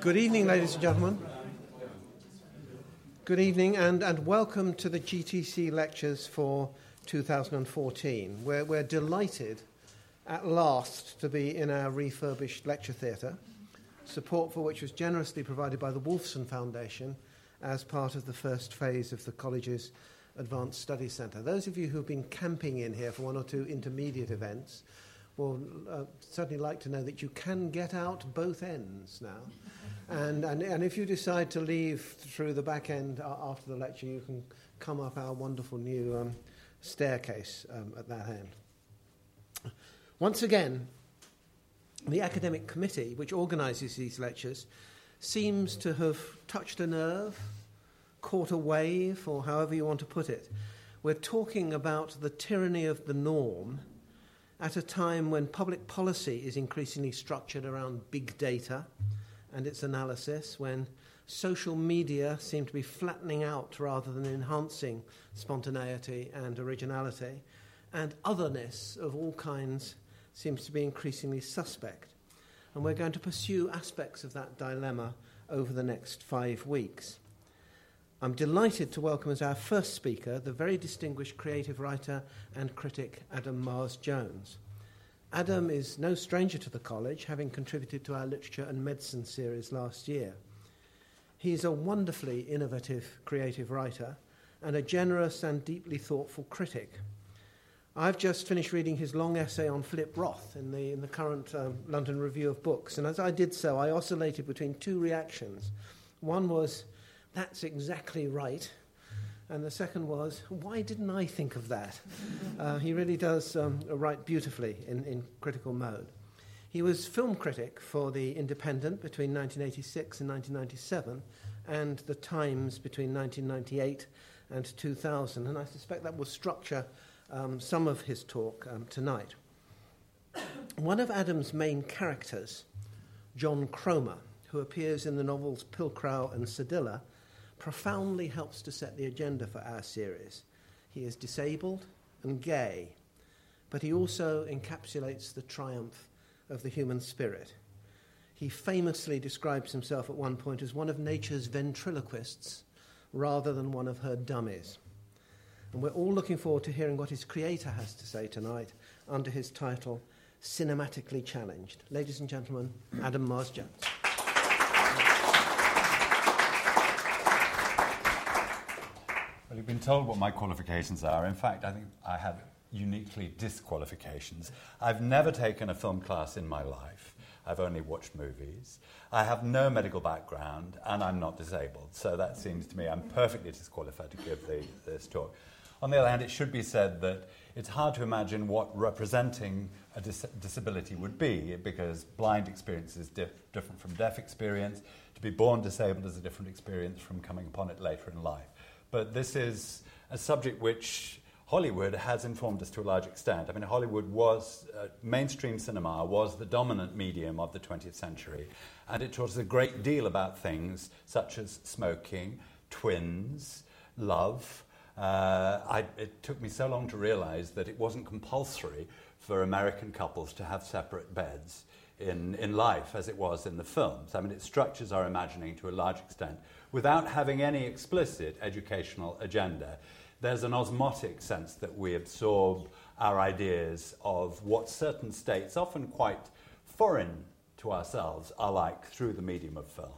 Good evening, ladies and gentlemen. Good evening, and, and welcome to the GTC lectures for 2014. We're, we're delighted at last to be in our refurbished lecture theatre, support for which was generously provided by the Wolfson Foundation as part of the first phase of the college's Advanced Study Centre. Those of you who've been camping in here for one or two intermediate events will uh, certainly like to know that you can get out both ends now. And, and, and if you decide to leave through the back end after the lecture, you can come up our wonderful new um, staircase um, at that end. Once again, the academic committee, which organises these lectures, seems to have touched a nerve, caught a wave, or however you want to put it. We're talking about the tyranny of the norm at a time when public policy is increasingly structured around big data and its analysis when social media seem to be flattening out rather than enhancing spontaneity and originality, and otherness of all kinds seems to be increasingly suspect. And we're going to pursue aspects of that dilemma over the next five weeks. I'm delighted to welcome as our first speaker the very distinguished creative writer and critic Adam Mars Jones. Adam is no stranger to the college, having contributed to our literature and medicine series last year. He's a wonderfully innovative creative writer and a generous and deeply thoughtful critic. I've just finished reading his long essay on Philip Roth in the, in the current um, London Review of Books, and as I did so, I oscillated between two reactions. One was, that's exactly right, and the second was, why didn't I think of that? Uh, he really does um, write beautifully in, in critical mode. He was film critic for The Independent between 1986 and 1997, and The Times between 1998 and 2000, and I suspect that will structure um, some of his talk um, tonight. One of Adam's main characters, John Cromer, who appears in the novels Pilcrow and Cedilla, profoundly helps to set the agenda for our series. He is disabled and gay, but he also encapsulates the triumph of the human spirit. He famously describes himself at one point as one of nature's ventriloquists rather than one of her dummies. And we're all looking forward to hearing what his creator has to say tonight under his title, Cinematically Challenged. Ladies and gentlemen, Adam Mars Jones. Been told what my qualifications are. In fact, I think I have uniquely disqualifications. I've never taken a film class in my life. I've only watched movies. I have no medical background, and I'm not disabled. So that seems to me I'm perfectly disqualified to give the, this talk. On the other hand, it should be said that it's hard to imagine what representing a dis- disability would be because blind experience is dif- different from deaf experience. To be born disabled is a different experience from coming upon it later in life. But this is a subject which Hollywood has informed us to a large extent. I mean, Hollywood was, uh, mainstream cinema was the dominant medium of the 20th century, and it taught us a great deal about things such as smoking, twins, love. Uh, I, it took me so long to realize that it wasn't compulsory for American couples to have separate beds in, in life as it was in the films. I mean, it structures our imagining to a large extent without having any explicit educational agenda. There's an osmotic sense that we absorb our ideas of what certain states, often quite foreign to ourselves, are like through the medium of film.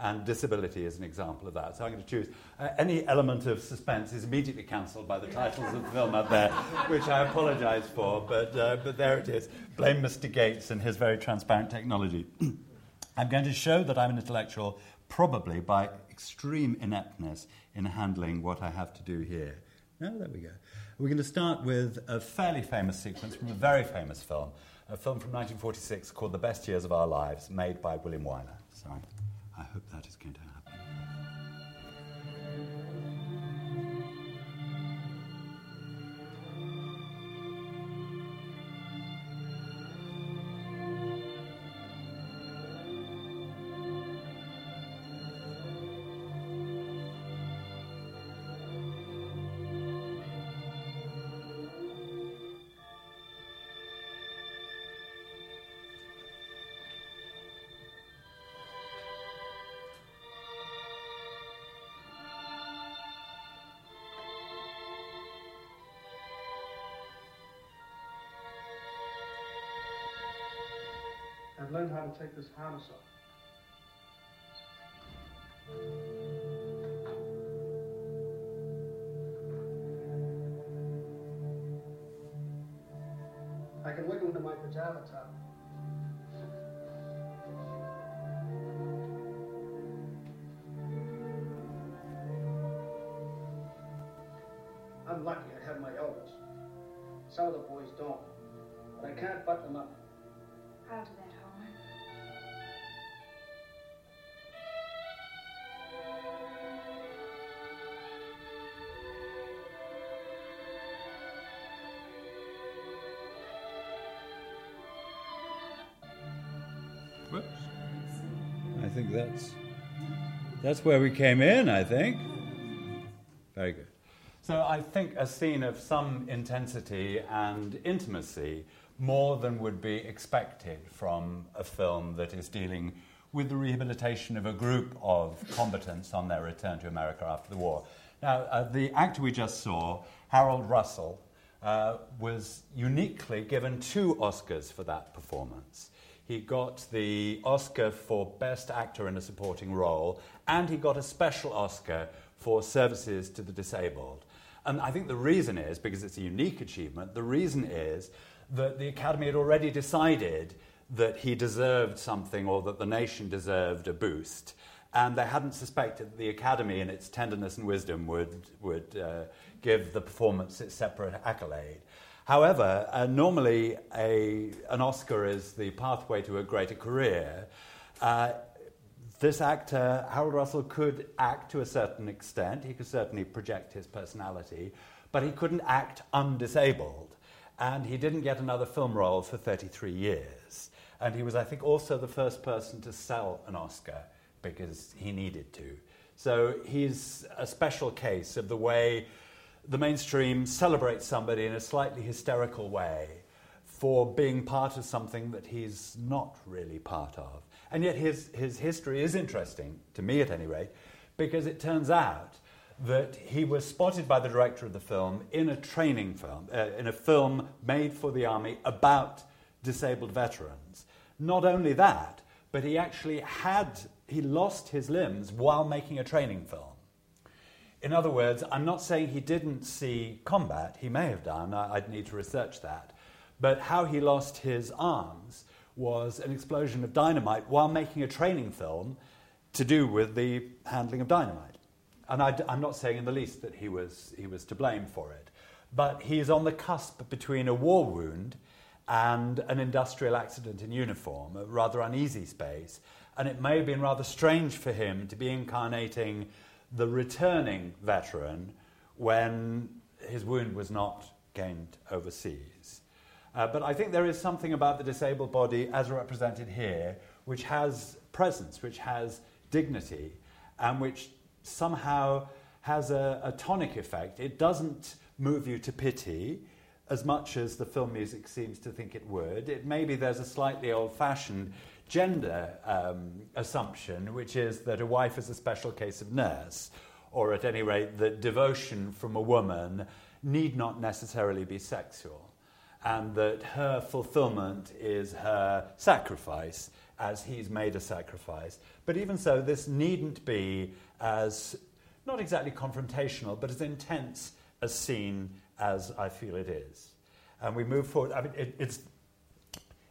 And disability is an example of that. So I'm going to choose. Uh, any element of suspense is immediately cancelled by the titles of the film up there, which I apologise for, but, uh, but there it is. Blame Mr. Gates and his very transparent technology. I'm going to show that I'm an intellectual probably by extreme ineptness in handling what I have to do here. Now, there we go. We're going to start with a fairly famous sequence from a very famous film, a film from 1946 called The Best Years of Our Lives, made by William Wyler. Sorry, I hope that is going to. To take this harness off. I can wiggle into my pajama top. I'm lucky I have my elbows. Some of the boys don't. But I can't button them up. Think that's that's where we came in, I think. Very good. So I think a scene of some intensity and intimacy, more than would be expected from a film that is dealing with the rehabilitation of a group of combatants on their return to America after the war. Now, uh, the actor we just saw, Harold Russell, uh, was uniquely given two Oscars for that performance. He got the Oscar for Best Actor in a Supporting Role, and he got a special Oscar for services to the disabled. And I think the reason is, because it's a unique achievement, the reason is that the Academy had already decided that he deserved something or that the nation deserved a boost. And they hadn't suspected that the Academy, in its tenderness and wisdom, would, would uh, give the performance its separate accolade. However, uh, normally a, an Oscar is the pathway to a greater career. Uh, this actor, Harold Russell, could act to a certain extent. He could certainly project his personality, but he couldn't act undisabled. And he didn't get another film role for 33 years. And he was, I think, also the first person to sell an Oscar because he needed to. So he's a special case of the way the mainstream celebrates somebody in a slightly hysterical way for being part of something that he's not really part of. And yet his, his history is interesting, to me at any rate, because it turns out that he was spotted by the director of the film in a training film, uh, in a film made for the army about disabled veterans. Not only that, but he actually had, he lost his limbs while making a training film. In other words, I'm not saying he didn't see combat, he may have done, I'd need to research that. But how he lost his arms was an explosion of dynamite while making a training film to do with the handling of dynamite. And I, am not saying in the least that he was, he was to blame for it. But he's on the cusp between a war wound and an industrial accident in uniform, a rather uneasy space. And it may have been rather strange for him to be incarnating the returning veteran when his wound was not gained overseas. Uh, but I think there is something about the disabled body as represented here which has presence, which has dignity, and which somehow has a, a tonic effect. It doesn't move you to pity as much as the film music seems to think it would. It maybe there's a slightly old-fashioned gender um, assumption, which is that a wife is a special case of nurse, or at any rate, that devotion from a woman need not necessarily be sexual and that her fulfillment is her sacrifice as he's made a sacrifice. But even so, this needn't be as not exactly confrontational, but as intense a scene as I feel it is. And we move forward. I mean, it, it's,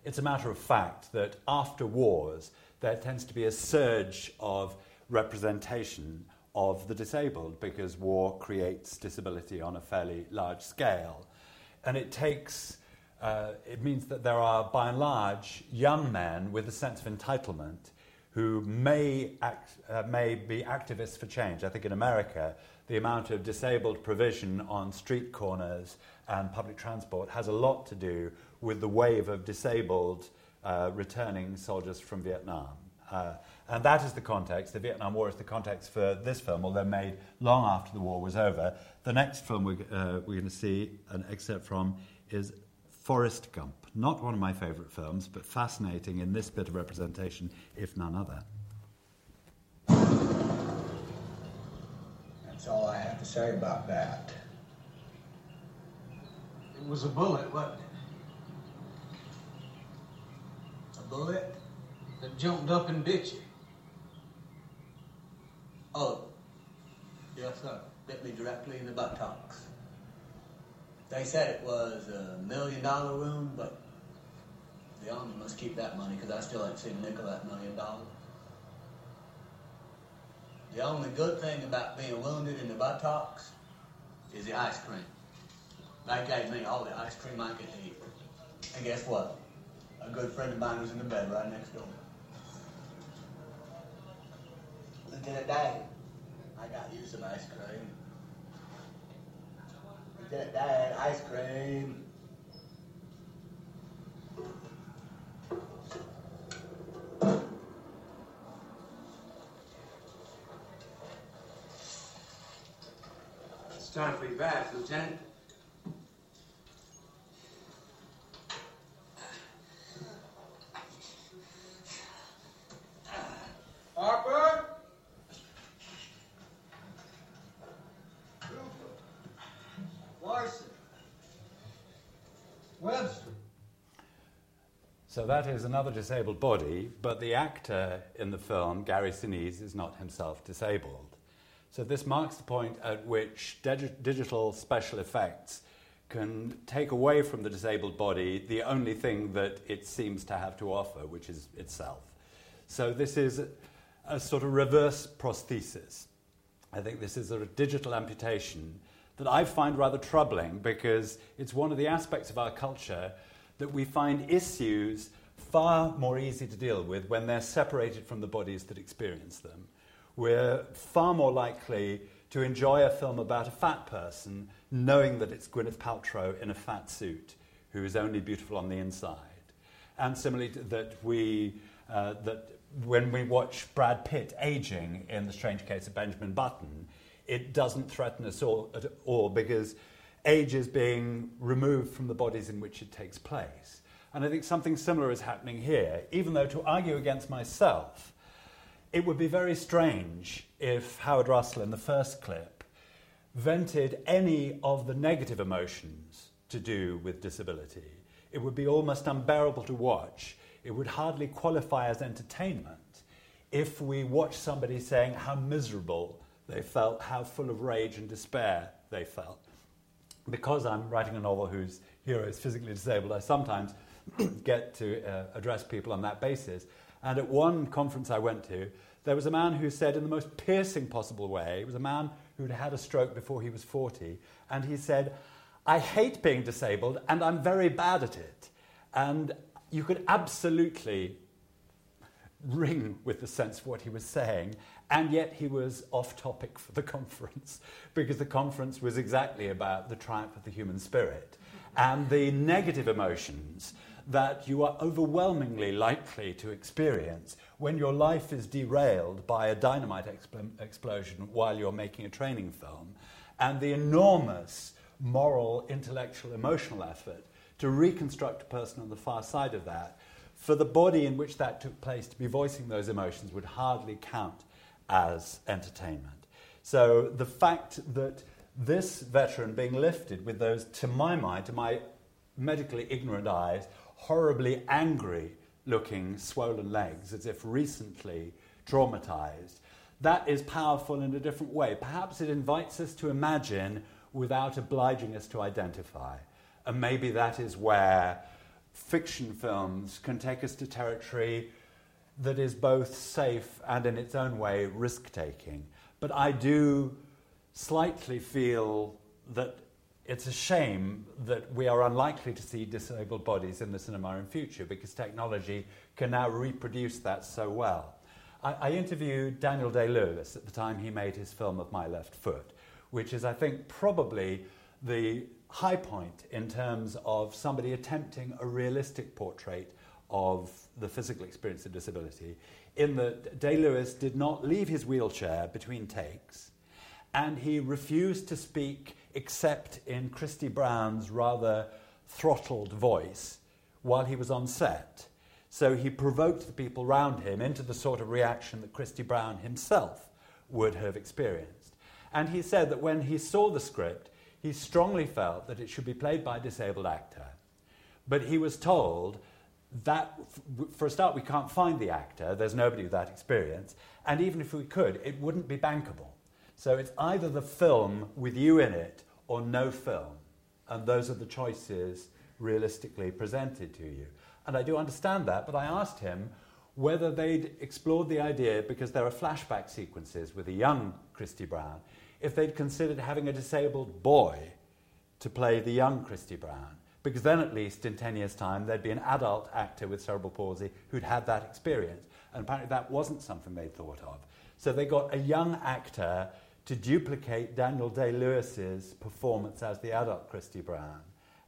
it's a matter of fact that after wars, there tends to be a surge of representation of the disabled because war creates disability on a fairly large scale. And it takes, uh, it means that there are, by and large, young men with a sense of entitlement who may, act, uh, may be activists for change. I think in America, the amount of disabled provision on street corners and public transport has a lot to do with the wave of disabled uh, returning soldiers from Vietnam. Uh, and that is the context. The Vietnam War is the context for this film, although made long after the war was over. The next film we're, uh, we're going to see an excerpt from is Forrest Gump. Not one of my favourite films, but fascinating in this bit of representation, if none other. That's all I have to say about that. It was a bullet, wasn't it? A bullet? that jumped up and bit you? Oh, yes, sir. Bit me directly in the buttocks. They said it was a million dollar wound, but the army must keep that money because I still ain't seen a nickel that million dollars. The only good thing about being wounded in the buttocks is the ice cream. They gave me all the ice cream I could eat. And guess what? A good friend of mine was in the bed right next door. Lieutenant Dan, I got you some ice cream. Lieutenant Dan, ice cream. It's time for your bath, Lieutenant. So that is another disabled body, but the actor in the film, Gary Sinise, is not himself disabled. So this marks the point at which dig- digital special effects can take away from the disabled body the only thing that it seems to have to offer, which is itself. So this is a, a sort of reverse prosthesis. I think this is a digital amputation that I find rather troubling because it's one of the aspects of our culture that we find issues far more easy to deal with when they're separated from the bodies that experience them. We're far more likely to enjoy a film about a fat person knowing that it's Gwyneth Paltrow in a fat suit who is only beautiful on the inside. And similarly, that we uh, that when we watch Brad Pitt aging in The Strange Case of Benjamin Button, it doesn't threaten us all at all because age is being removed from the bodies in which it takes place. And I think something similar is happening here, even though to argue against myself, it would be very strange if Howard Russell in the first clip vented any of the negative emotions to do with disability. It would be almost unbearable to watch. It would hardly qualify as entertainment if we watched somebody saying how miserable they felt, how full of rage and despair they felt. Because I'm writing a novel whose hero is physically disabled, I sometimes get to uh, address people on that basis. And at one conference I went to, there was a man who said, in the most piercing possible way, it was a man who'd had a stroke before he was 40, and he said, I hate being disabled and I'm very bad at it. And you could absolutely ring with the sense of what he was saying, and yet he was off topic for the conference because the conference was exactly about the triumph of the human spirit and the negative emotions that you are overwhelmingly likely to experience when your life is derailed by a dynamite expl- explosion while you're making a training film, and the enormous moral, intellectual, emotional effort to reconstruct a person on the far side of that. For the body in which that took place to be voicing those emotions would hardly count as entertainment. So the fact that this veteran being lifted with those, to my mind, to my medically ignorant eyes, horribly angry looking swollen legs, as if recently traumatized, that is powerful in a different way. Perhaps it invites us to imagine without obliging us to identify. And maybe that is where fiction films can take us to territory that is both safe and, in its own way, risk taking. But I do slightly feel that it's a shame that we are unlikely to see disabled bodies in the cinema in future because technology can now reproduce that so well. I, I interviewed Daniel Day Lewis at the time he made his film of My Left Foot, which is, I think, probably the high point in terms of somebody attempting a realistic portrait of the physical experience of disability, in that Day Lewis did not leave his wheelchair between takes, and he refused to speak except in Christy Brown's rather throttled voice while he was on set. So he provoked the people around him into the sort of reaction that Christy Brown himself would have experienced. And he said that when he saw the script, he strongly felt that it should be played by a disabled actor. But he was told that, for a start, we can't find the actor. There's nobody with that experience. And even if we could, it wouldn't be bankable. So it's either the film with you in it or no film. And those are the choices realistically presented to you. And I do understand that, but I asked him whether they'd explored the idea, because there are flashback sequences with a young Christy Brown, if they'd considered having a disabled boy to play the young Christy Brown. Because then, at least in 10 years' time, there'd be an adult actor with cerebral palsy who'd had that experience. And apparently, that wasn't something they'd thought of. So they got a young actor to duplicate Daniel Day Lewis's performance as the adult Christy Brown.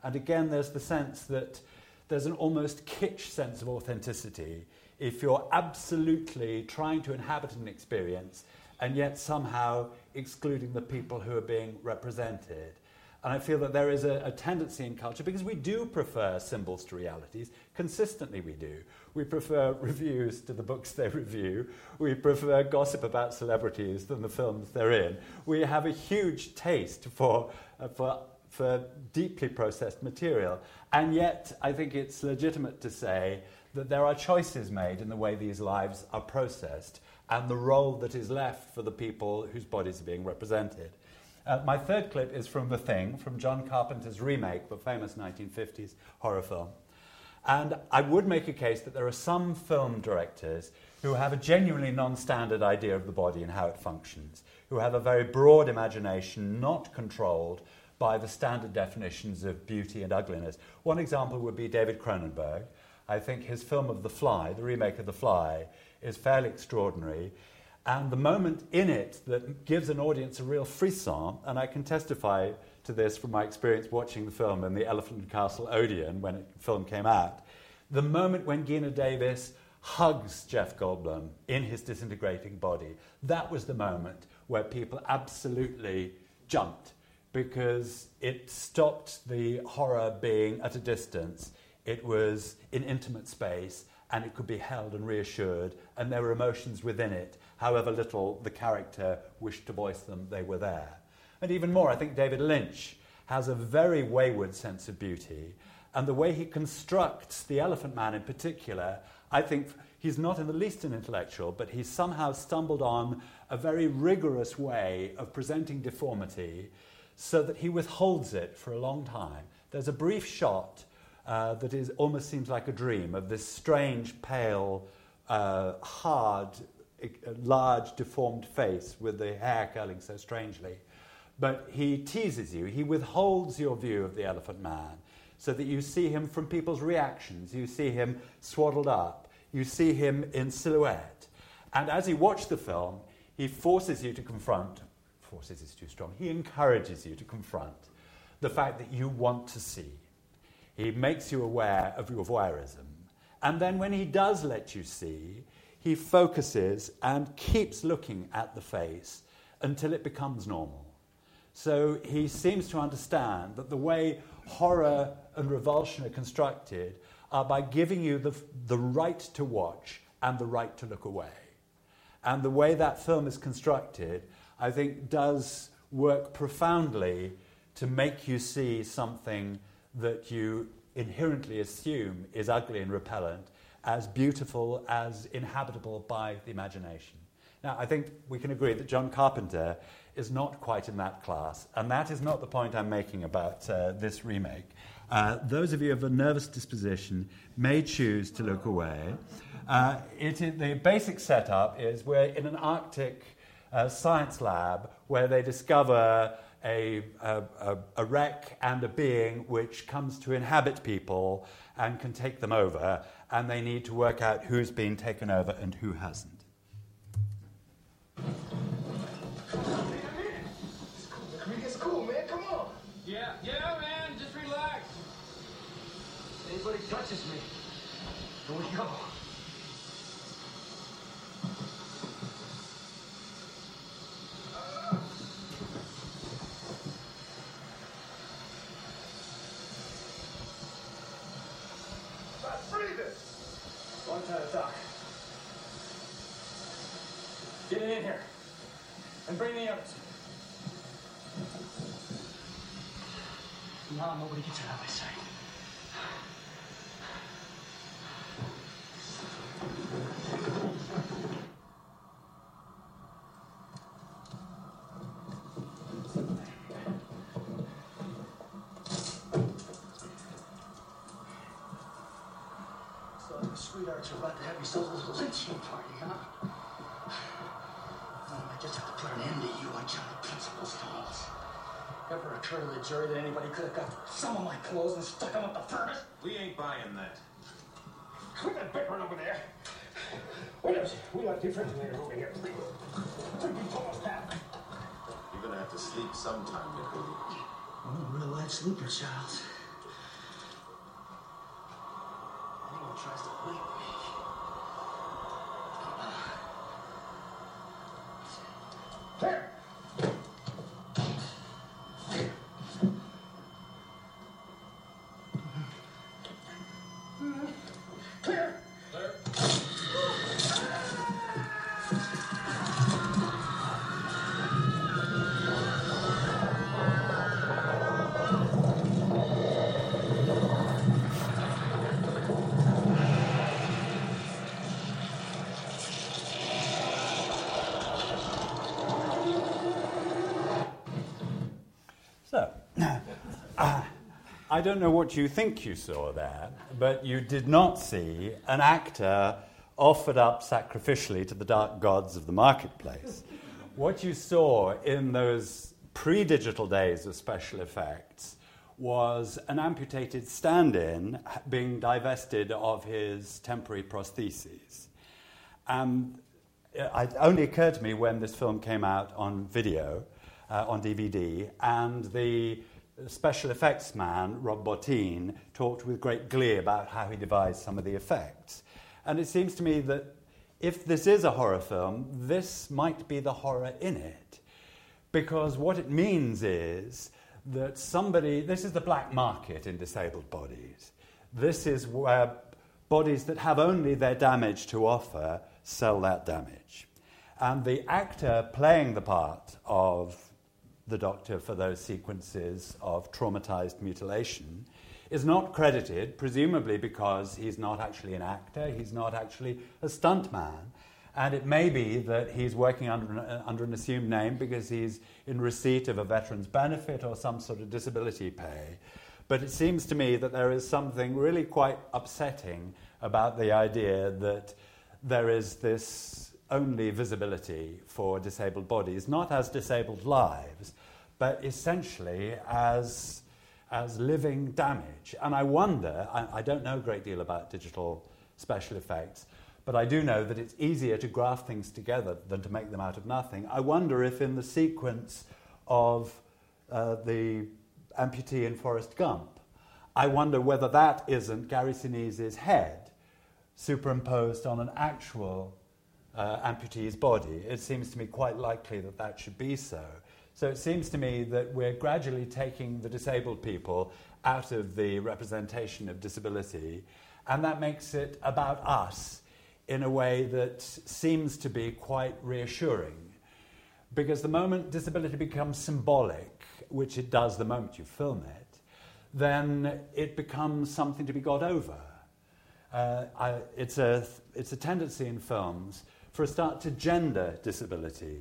And again, there's the sense that there's an almost kitsch sense of authenticity if you're absolutely trying to inhabit an experience and yet somehow excluding the people who are being represented. And I feel that there is a, a, tendency in culture, because we do prefer symbols to realities, consistently we do. We prefer reviews to the books they review. We prefer gossip about celebrities than the films they're in. We have a huge taste for, uh, for, for deeply processed material. And yet, I think it's legitimate to say that there are choices made in the way these lives are processed and the role that is left for the people whose bodies are being represented. Uh, my third clip is from The Thing, from John Carpenter's remake, the famous 1950s horror film. And I would make a case that there are some film directors who have a genuinely non standard idea of the body and how it functions, who have a very broad imagination, not controlled by the standard definitions of beauty and ugliness. One example would be David Cronenberg. I think his film of The Fly, the remake of The Fly, is fairly extraordinary. And the moment in it that gives an audience a real frisson, and I can testify to this from my experience watching the film in the Elephant and Castle Odeon when the film came out, the moment when Geena Davis hugs Jeff Goldblum in his disintegrating body, that was the moment where people absolutely jumped because it stopped the horror being at a distance. It was in intimate space and it could be held and reassured, and there were emotions within it. However little the character wished to voice them, they were there. And even more, I think David Lynch has a very wayward sense of beauty, and the way he constructs the Elephant Man in particular, I think he's not in the least an intellectual, but he's somehow stumbled on a very rigorous way of presenting deformity so that he withholds it for a long time. There's a brief shot uh, that is, almost seems like a dream of this strange, pale, uh, hard, large, deformed face with the hair curling so strangely. But he teases you, he withholds your view of the elephant man so that you see him from people's reactions. You see him swaddled up, you see him in silhouette. And as you watch the film, he forces you to confront, forces is too strong, he encourages you to confront the fact that you want to see he makes you aware of your voyeurism. And then when he does let you see, he focuses and keeps looking at the face until it becomes normal. So he seems to understand that the way horror and revulsion are constructed are by giving you the, the right to watch and the right to look away. And the way that film is constructed, I think, does work profoundly to make you see something that you inherently assume is ugly and repellent as beautiful as inhabitable by the imagination. Now, I think we can agree that John Carpenter is not quite in that class, and that is not the point I'm making about uh, this remake. Uh, those of you of a nervous disposition may choose to look away. Uh, the basic setup is we're in an Arctic uh, science lab where they discover a, a, a, wreck and a being which comes to inhabit people and can take them over, and they need to work out who's been taken over and who hasn't. It's cool, man. Come on. Yeah, yeah, man. Just relax. Anybody touches me, here we go. Get in here. And bring the others. Now nobody gets out of my sight. So, sweethearts are about to have yourselves a lynching party. Ever occur to the jury that anybody could have got some of my clothes and stuck them up the furnace? We ain't buying that. Quit that bickering over there. What is it? We got different than over here. Could be almost half. You're gonna have to sleep sometime, Nicole. I'm a real life sleeper, Charles. I don't know what you think you saw there, but you did not see an actor offered up sacrificially to the dark gods of the marketplace. What you saw in those pre digital days of special effects was an amputated stand in being divested of his temporary prostheses. And it only occurred to me when this film came out on video, uh, on DVD, and the special effects man, Rob Bottin, talked with great glee about how he devised some of the effects. And it seems to me that if this is a horror film, this might be the horror in it. Because what it means is that somebody, this is the black market in disabled bodies. This is where bodies that have only their damage to offer sell that damage. And the actor playing the part of the doctor for those sequences of traumatized mutilation is not credited, presumably because he's not actually an actor, he's not actually a stuntman. And it may be that he's working under an, uh, under an assumed name because he's in receipt of a veteran's benefit or some sort of disability pay. But it seems to me that there is something really quite upsetting about the idea that there is this only visibility for disabled bodies, not as disabled lives, but essentially as, as living damage. And I wonder, I, I don't know a great deal about digital special effects, but I do know that it's easier to graft things together than to make them out of nothing. I wonder if in the sequence of uh, the amputee in Forrest Gump, I wonder whether that isn't Gary Sinise's head superimposed on an actual uh, amputee's body. It seems to me quite likely that that should be so. So it seems to me that we're gradually taking the disabled people out of the representation of disability, and that makes it about us in a way that seems to be quite reassuring. Because the moment disability becomes symbolic, which it does the moment you film it, then it becomes something to be got over. Uh, I, it's, a, it's a tendency in films for a start to gender disability.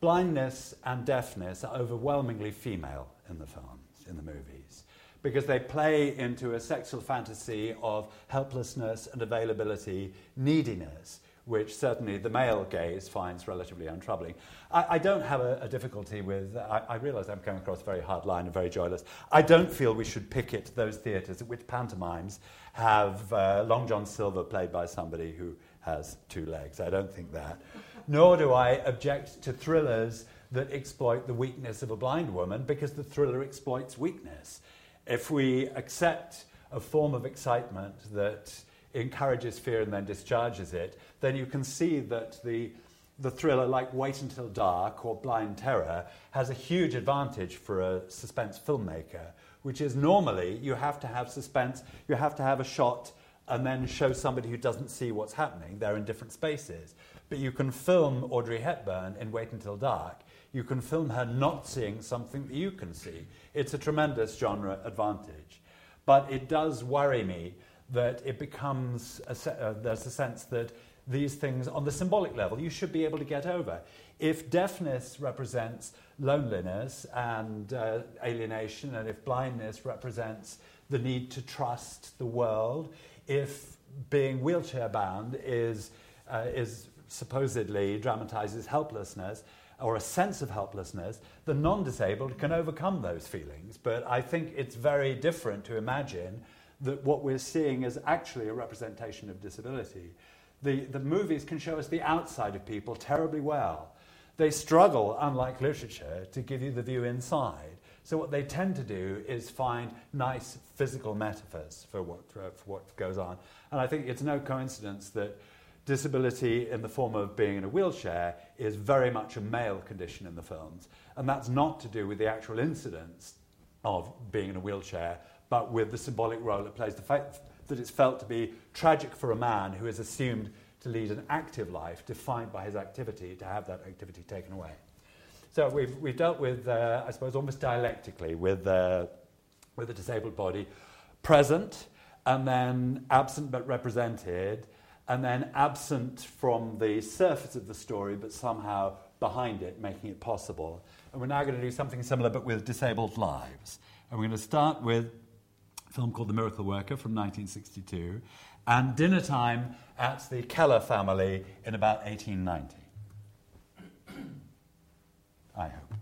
Blindness and deafness are overwhelmingly female in the films, in the movies, because they play into a sexual fantasy of helplessness and availability, neediness, which certainly the male gaze finds relatively untroubling. I, I don't have a, a difficulty with, I, I realise I'm coming across very hard line and very joyless. I don't feel we should picket those theatres at which pantomimes have uh, Long John Silver played by somebody who has two legs. I don't think that. Nor do I object to thrillers that exploit the weakness of a blind woman because the thriller exploits weakness. If we accept a form of excitement that encourages fear and then discharges it, then you can see that the, the thriller, like Wait Until Dark or Blind Terror, has a huge advantage for a suspense filmmaker, which is normally you have to have suspense, you have to have a shot and then show somebody who doesn't see what's happening. They're in different spaces. But you can film Audrey Hepburn in Wait Until Dark. You can film her not seeing something that you can see. It's a tremendous genre advantage. But it does worry me that it becomes, a se- uh, there's a sense that these things, on the symbolic level, you should be able to get over. If deafness represents loneliness and uh, alienation, and if blindness represents the need to trust the world, if being wheelchair bound is, uh, is supposedly dramatizes helplessness or a sense of helplessness, the non disabled can overcome those feelings. But I think it's very different to imagine that what we're seeing is actually a representation of disability. The, the movies can show us the outside of people terribly well. They struggle, unlike literature, to give you the view inside. So, what they tend to do is find nice physical metaphors for what, for what goes on. And I think it's no coincidence that disability in the form of being in a wheelchair is very much a male condition in the films. And that's not to do with the actual incidence of being in a wheelchair, but with the symbolic role it plays. The fact that it's felt to be tragic for a man who is assumed to lead an active life, defined by his activity, to have that activity taken away. So we've, we've dealt with, uh, I suppose, almost dialectically with, uh, with the disabled body present and then absent but represented and then absent from the surface of the story, but somehow behind it, making it possible. And we're now going to do something similar, but with disabled lives. And we're going to start with a film called The Miracle Worker from 1962, and dinner time at the Keller family in about 1890. I hope.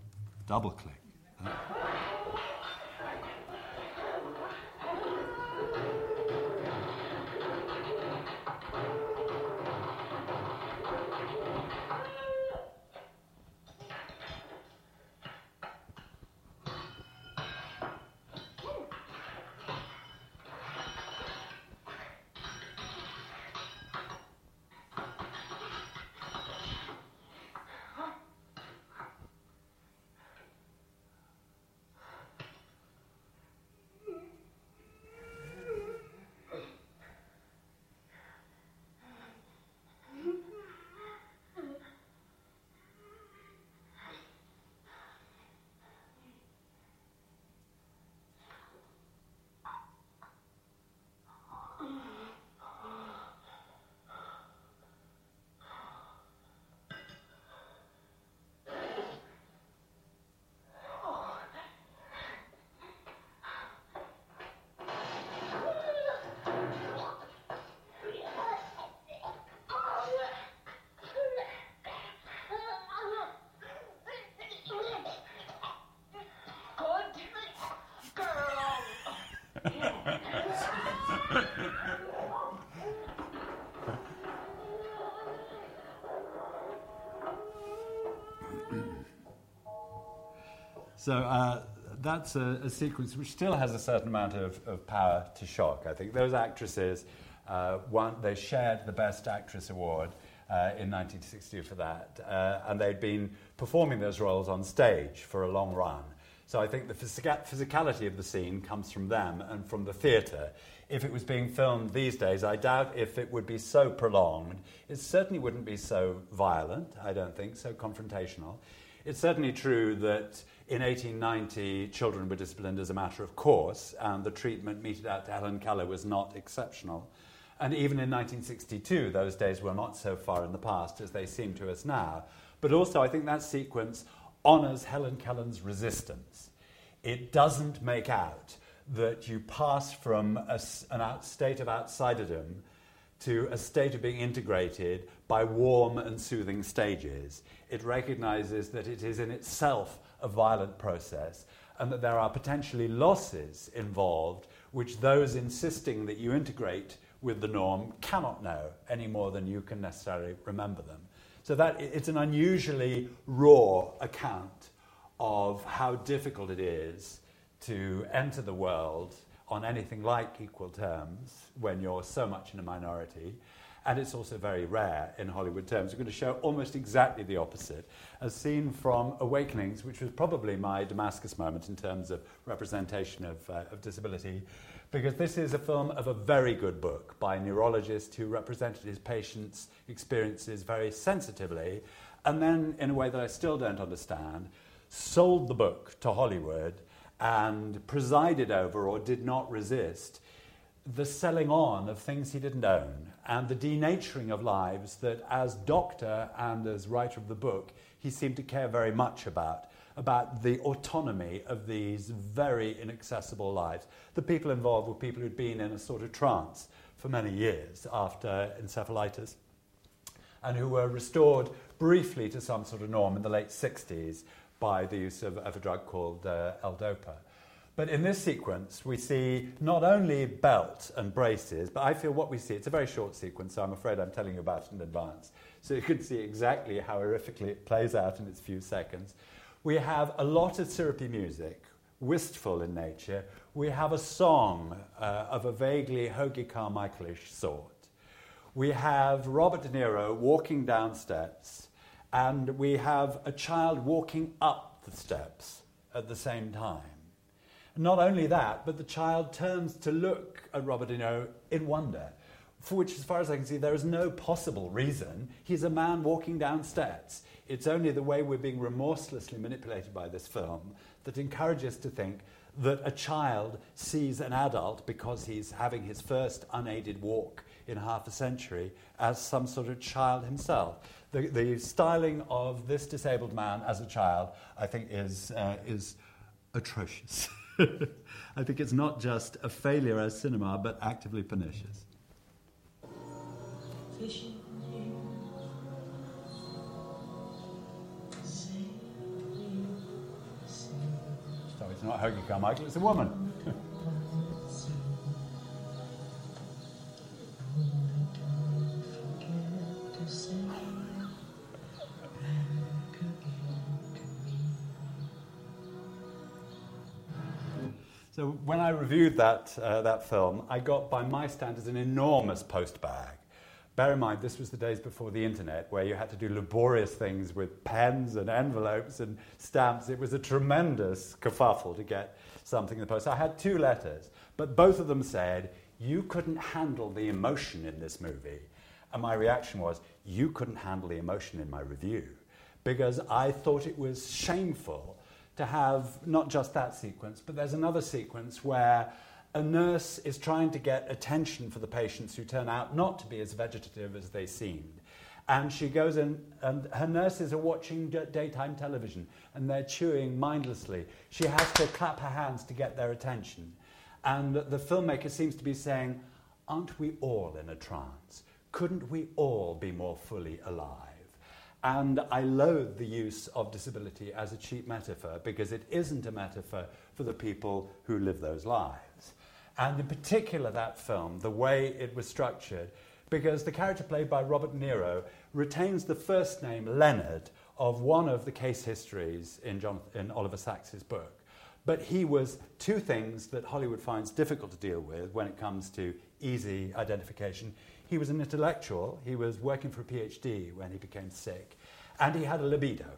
Double click. So uh, that's a, a, sequence which still has a certain amount of, of power to shock. I think those actresses, uh, one, they shared the Best Actress Award uh, in 1960 for that, uh, and they'd been performing those roles on stage for a long run. So I think the physica- physicality of the scene comes from them and from the theatre. If it was being filmed these days, I doubt if it would be so prolonged. It certainly wouldn't be so violent, I don't think, so confrontational. It's certainly true that in 1890, children were disciplined as a matter of course, and the treatment meted out to Helen Keller was not exceptional. And even in 1962, those days were not so far in the past as they seem to us now. But also, I think that sequence honours Helen Keller's resistance. It doesn't make out that you pass from a, an out state of outsiderdom to a state of being integrated by warm and soothing stages. It recognizes that it is in itself a violent process and that there are potentially losses involved which those insisting that you integrate with the norm cannot know any more than you can necessarily remember them. So that it's an unusually raw account of how difficult it is to enter the world on anything like equal terms when you're so much in a minority and it's also very rare in Hollywood terms. We're going to show almost exactly the opposite, a scene from Awakenings, which was probably my Damascus moment in terms of representation of, uh, of disability, because this is a film of a very good book by a neurologist who represented his patients' experiences very sensitively, and then, in a way that I still don't understand, sold the book to Hollywood and presided over or did not resist the selling on of things he didn't own and the denaturing of lives that, as doctor and as writer of the book, he seemed to care very much about, about the autonomy of these very inaccessible lives. The people involved were people who'd been in a sort of trance for many years after encephalitis and who were restored briefly to some sort of norm in the late 60s by the use of, of a drug called uh, L-Dopa. But in this sequence, we see not only belt and braces, but I feel what we see, it's a very short sequence, so I'm afraid I'm telling you about it in advance. So you can see exactly how horrifically it plays out in its few seconds. We have a lot of syrupy music, wistful in nature. We have a song uh, of a vaguely Hoagy Carmichaelish sort. We have Robert De Niro walking down steps, and we have a child walking up the steps at the same time. Not only that, but the child turns to look at Robert De Niro in wonder, for which, as far as I can see, there is no possible reason. He's a man walking down steps. It's only the way we're being remorselessly manipulated by this film that encourages us to think that a child sees an adult because he's having his first unaided walk in half a century as some sort of child himself. The, the styling of this disabled man as a child, I think, is, uh, is atrocious. I think it's not just a failure as cinema, but actively pernicious. So it's not Hoagy Carmichael, it's a woman. When I reviewed that, uh, that film, I got, by my standards, an enormous post bag. Bear in mind, this was the days before the internet, where you had to do laborious things with pens and envelopes and stamps. It was a tremendous kerfuffle to get something in the post. I had two letters, but both of them said, You couldn't handle the emotion in this movie. And my reaction was, You couldn't handle the emotion in my review. Because I thought it was shameful to have not just that sequence, but there's another sequence where a nurse is trying to get attention for the patients who turn out not to be as vegetative as they seemed. And she goes in, and her nurses are watching daytime television and they're chewing mindlessly. She has to clap her hands to get their attention. And the filmmaker seems to be saying, Aren't we all in a trance? Couldn't we all be more fully alive? And I loathe the use of disability as a cheap metaphor because it isn't a metaphor for the people who live those lives. And in particular, that film, the way it was structured, because the character played by Robert Nero retains the first name Leonard of one of the case histories in, in Oliver Sacks's book. But he was two things that Hollywood finds difficult to deal with when it comes to easy identification. He was an intellectual. He was working for a PhD when he became sick. And he had a libido.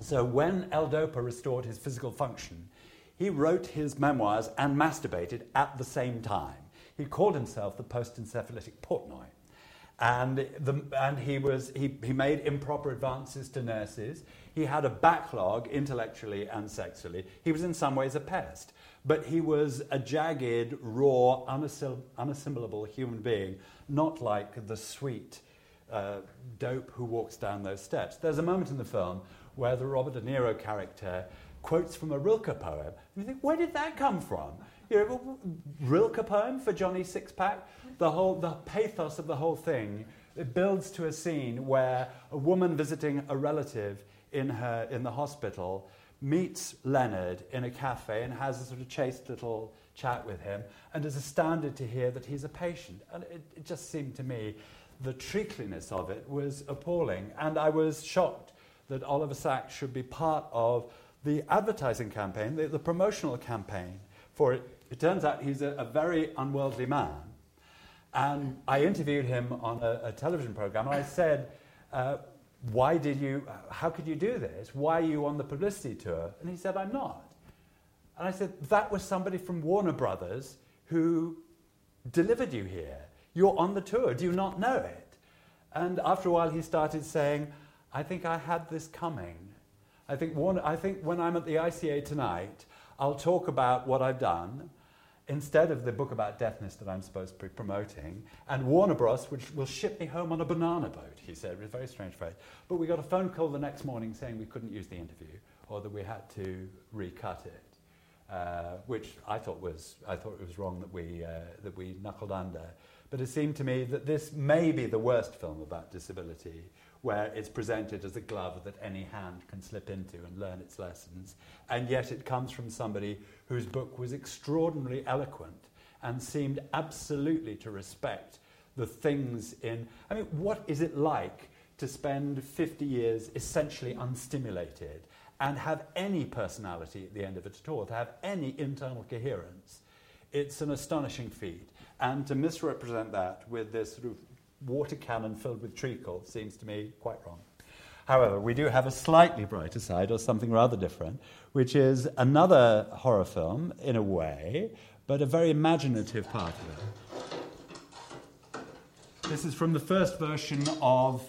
So when L-Dopa restored his physical function, he wrote his memoirs and masturbated at the same time. He called himself the post-encephalitic Portnoy. And, the, and he, was, he, he made improper advances to nurses. He had a backlog intellectually and sexually. He was in some ways a pest. But he was a jagged, raw, unassimil- unassimilable human being, not like the sweet uh, dope who walks down those steps. There's a moment in the film where the Robert De Niro character quotes from a Rilke poem. And you think, where did that come from? You know, Rilke poem for Johnny Sixpack? The whole, the pathos of the whole thing, it builds to a scene where a woman visiting a relative in, her, in the hospital meets Leonard in a cafe and has a sort of chaste little chat with him and is astounded to hear that he's a patient. And it, it just seemed to me the treacliness of it was appalling. And I was shocked that Oliver Sacks should be part of the advertising campaign, the, the promotional campaign for it. It turns out he's a, a very unworldly man. And I interviewed him on a, a television program, and I said, uh, Why did you, how could you do this? Why are you on the publicity tour? And he said, I'm not. And I said, That was somebody from Warner Brothers who delivered you here. You're on the tour. Do you not know it? And after a while, he started saying, I think I had this coming. I think, one, I think when I'm at the ICA tonight, I'll talk about what I've done instead of the book about deafness that I'm supposed to be promoting, and Warner Bros., which will ship me home on a banana boat, he said, with a very strange phrase. But we got a phone call the next morning saying we couldn't use the interview or that we had to recut it. Uh, which I thought was I thought it was wrong that we uh, that we knuckled under. But it seemed to me that this may be the worst film about disability, where it's presented as a glove that any hand can slip into and learn its lessons. And yet it comes from somebody whose book was extraordinarily eloquent and seemed absolutely to respect the things in. I mean, what is it like to spend 50 years essentially unstimulated and have any personality at the end of it at all, to have any internal coherence? It's an astonishing feat. And to misrepresent that with this sort of water cannon filled with treacle seems to me quite wrong. However, we do have a slightly brighter side, or something rather different, which is another horror film, in a way, but a very imaginative part of it. This is from the first version of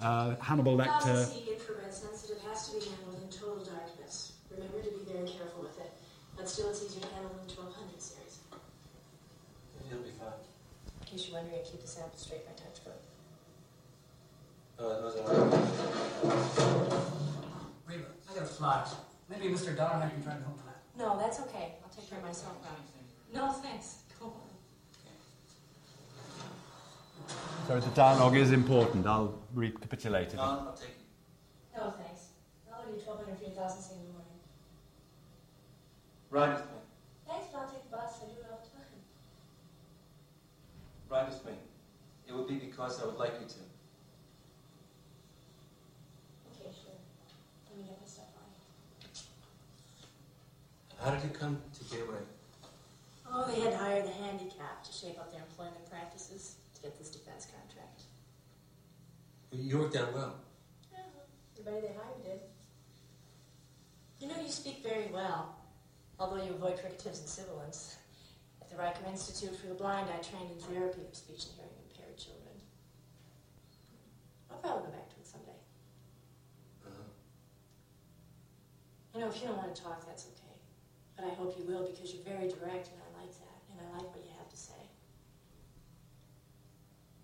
uh, Hannibal Lecter. Policy infrared sensitive has to be handled in total darkness. Remember to be very careful with it. But still, it's easier to handle than the 1200 series. It'll be fine. In case you're wondering, I keep the sample straight by textbook. Oh, those are. Reba, I got a fly. Maybe Mr. Donahue can try to help with that. No, that's okay. I'll take care of myself now. No, thanks. Go on. So the dialogue is important. I'll recapitulate it. No, I'll take it. No, thanks. I'll do 1200 for 1000 say in the morning. Ride with me. Thanks, but I'll take the bus. I do it all the time. Ride with me. It would be because I would like you to. Okay, sure. Let me get my stuff on. How did you come to Gateway? Oh, they had to hire the handicap to shape up their employment practices to get this defense contract. You worked out well. Yeah, everybody they hired did. You know, you speak very well, although you avoid fricatives and sibilants. At the Riker Institute for the Blind, I trained in therapy of speech and hearing impaired children. I'll probably go back to it someday. Uh-huh. You know, if you don't want to talk, that's okay. But I hope you will because you're very direct and I like that. And I like what you have to say.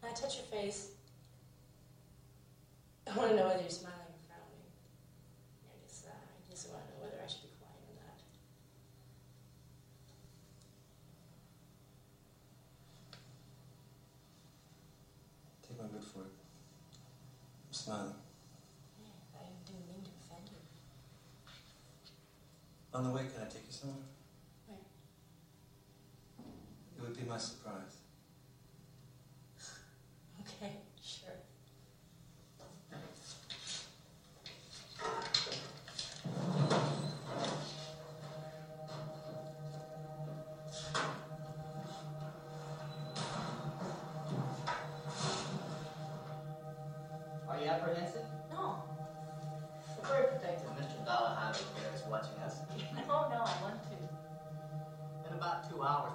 When I touch your face, I want to know whether you're smiling or frowning. I guess, uh, I guess I want to know whether I should be quiet or not. Take my word for it. I'm smiling. I didn't mean to offend you. On the way, can I take you somewhere? Where? It would be my surprise. Okay, sure. Are you apprehensive? No. I'm very protective. Mr. Dalahan here is watching us. No, oh, no, I want to. In about two hours,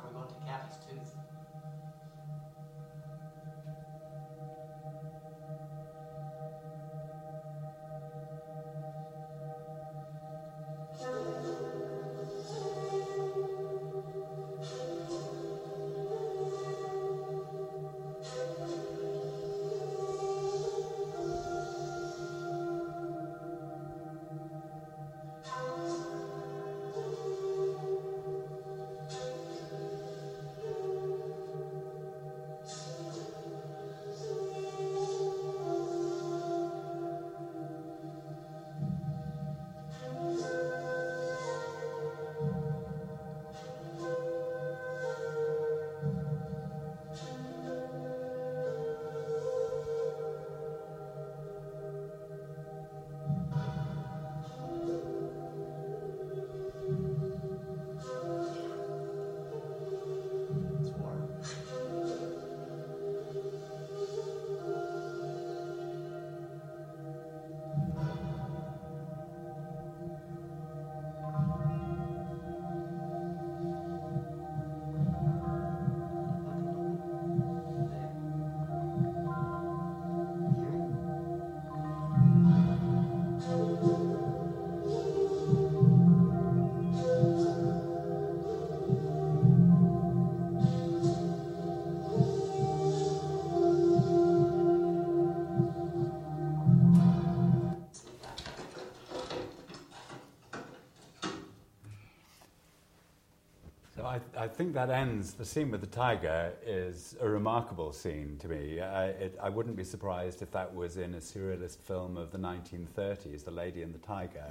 think that ends. The scene with the tiger is a remarkable scene to me. I, it, I wouldn't be surprised if that was in a surrealist film of the 1930s, The Lady and the Tiger.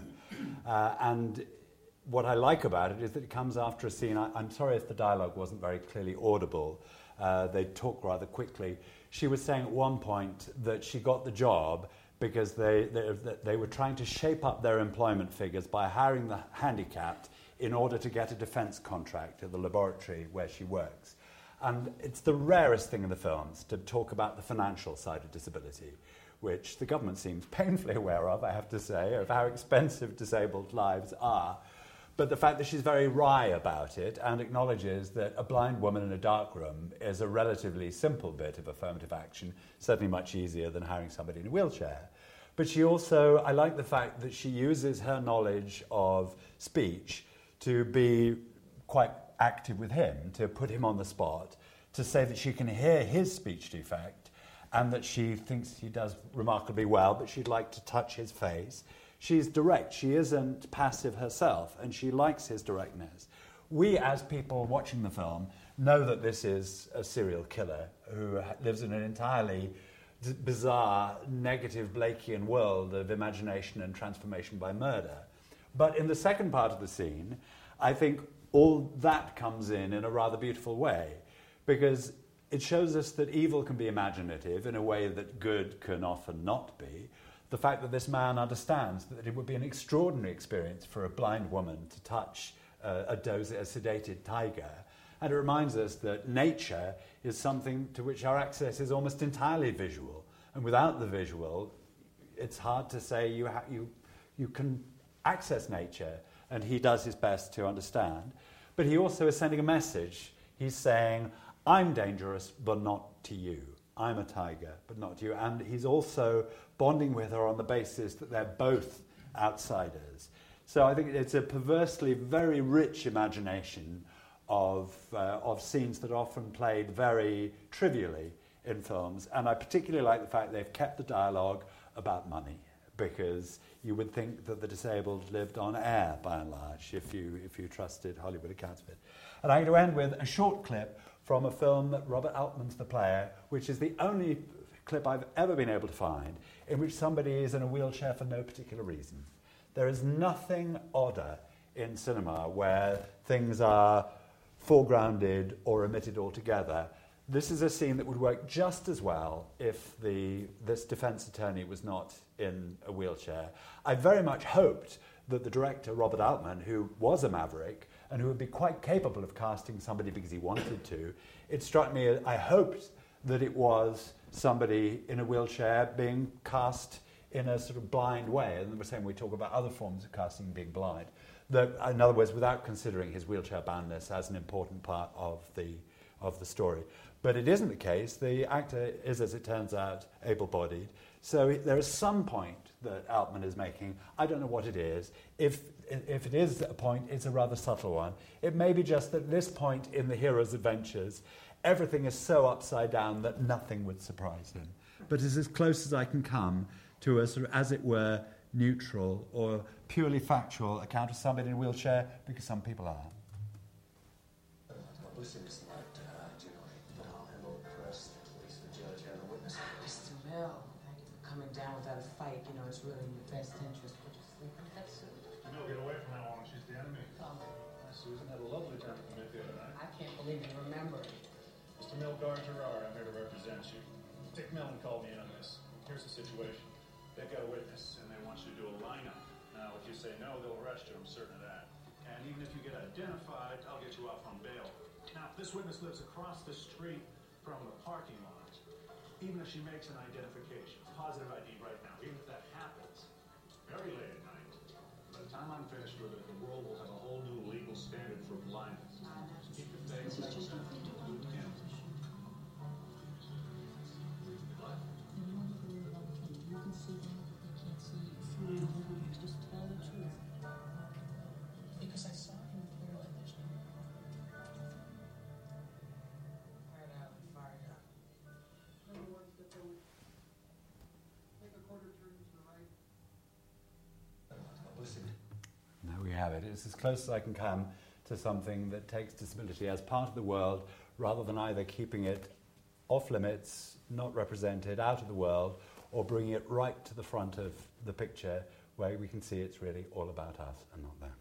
Uh, and what I like about it is that it comes after a scene. I, am sorry if the dialogue wasn't very clearly audible. Uh, they talk rather quickly. She was saying at one point that she got the job because they, they, they were trying to shape up their employment figures by hiring the handicapped in order to get a defense contract at the laboratory where she works. And it's the rarest thing in the films to talk about the financial side of disability, which the government seems painfully aware of, I have to say, of how expensive disabled lives are. But the fact that she's very wry about it and acknowledges that a blind woman in a dark room is a relatively simple bit of affirmative action, certainly much easier than hiring somebody in a wheelchair. But she also, I like the fact that she uses her knowledge of speech to be quite active with him, to put him on the spot, to say that she can hear his speech defect and that she thinks he does remarkably well, but she'd like to touch his face. She's direct. She isn't passive herself, and she likes his directness. We, as people watching the film, know that this is a serial killer who lives in an entirely bizarre, negative Blakean world of imagination and transformation by murder. But in the second part of the scene, I think all that comes in in a rather beautiful way because it shows us that evil can be imaginative in a way that good can often not be. The fact that this man understands that it would be an extraordinary experience for a blind woman to touch a, doze, a sedated tiger. And it reminds us that nature is something to which our access is almost entirely visual. And without the visual, it's hard to say you, ha- you, you can access nature, and he does his best to understand. But he also is sending a message. He's saying, I'm dangerous, but not to you. I'm a tiger, but not to you. And he's also bonding with her on the basis that they're both outsiders. So I think it's a perversely very rich imagination of, uh, of scenes that are often played very trivially in films. And I particularly like the fact they've kept the dialogue about money because you would think that the disabled lived on air by and large if you, if you trusted Hollywood accounts of it. And I'm going to end with a short clip from a film that Robert Altman's The Player, which is the only clip I've ever been able to find in which somebody is in a wheelchair for no particular reason. There is nothing odder in cinema where things are foregrounded or omitted altogether this is a scene that would work just as well if the, this defense attorney was not in a wheelchair. I very much hoped that the director, Robert Altman, who was a maverick and who would be quite capable of casting somebody because he wanted to, it struck me, I hoped that it was somebody in a wheelchair being cast in a sort of blind way. And we're saying we talk about other forms of casting being blind. That, in other words, without considering his wheelchair boundness as an important part of the, of the story. But it isn't the case. The actor is, as it turns out, able bodied. So there is some point that Altman is making. I don't know what it is. If, if it is a point, it's a rather subtle one. It may be just that this point in the hero's adventures, everything is so upside down that nothing would surprise him. But it's as close as I can come to a sort of, as it were, neutral or purely factual account of somebody in a wheelchair, because some people are. Best interest. Put your sleep in that suit. No, get away from that woman. She's the enemy. Oh. Susan had a lovely time at the the other night. I can't believe you remember it. Mr. Milgar Gerard, I'm here to represent you. Dick Mellen called me in on this. Here's the situation. They've got a witness, and they want you to do a lineup. Now, if you say no, they'll arrest you. I'm certain of that. And even if you get identified, I'll get you off on bail. Now, this witness lives across the street from the parking lot. Even if she makes an identification, positive ID right now, even if very late at night, by the time I'm finished with it, the world will have a whole new legal standard for blindness. Keep your faith. have it. It's as close as I can come to something that takes disability as part of the world rather than either keeping it off limits, not represented, out of the world, or bringing it right to the front of the picture where we can see it's really all about us and not them.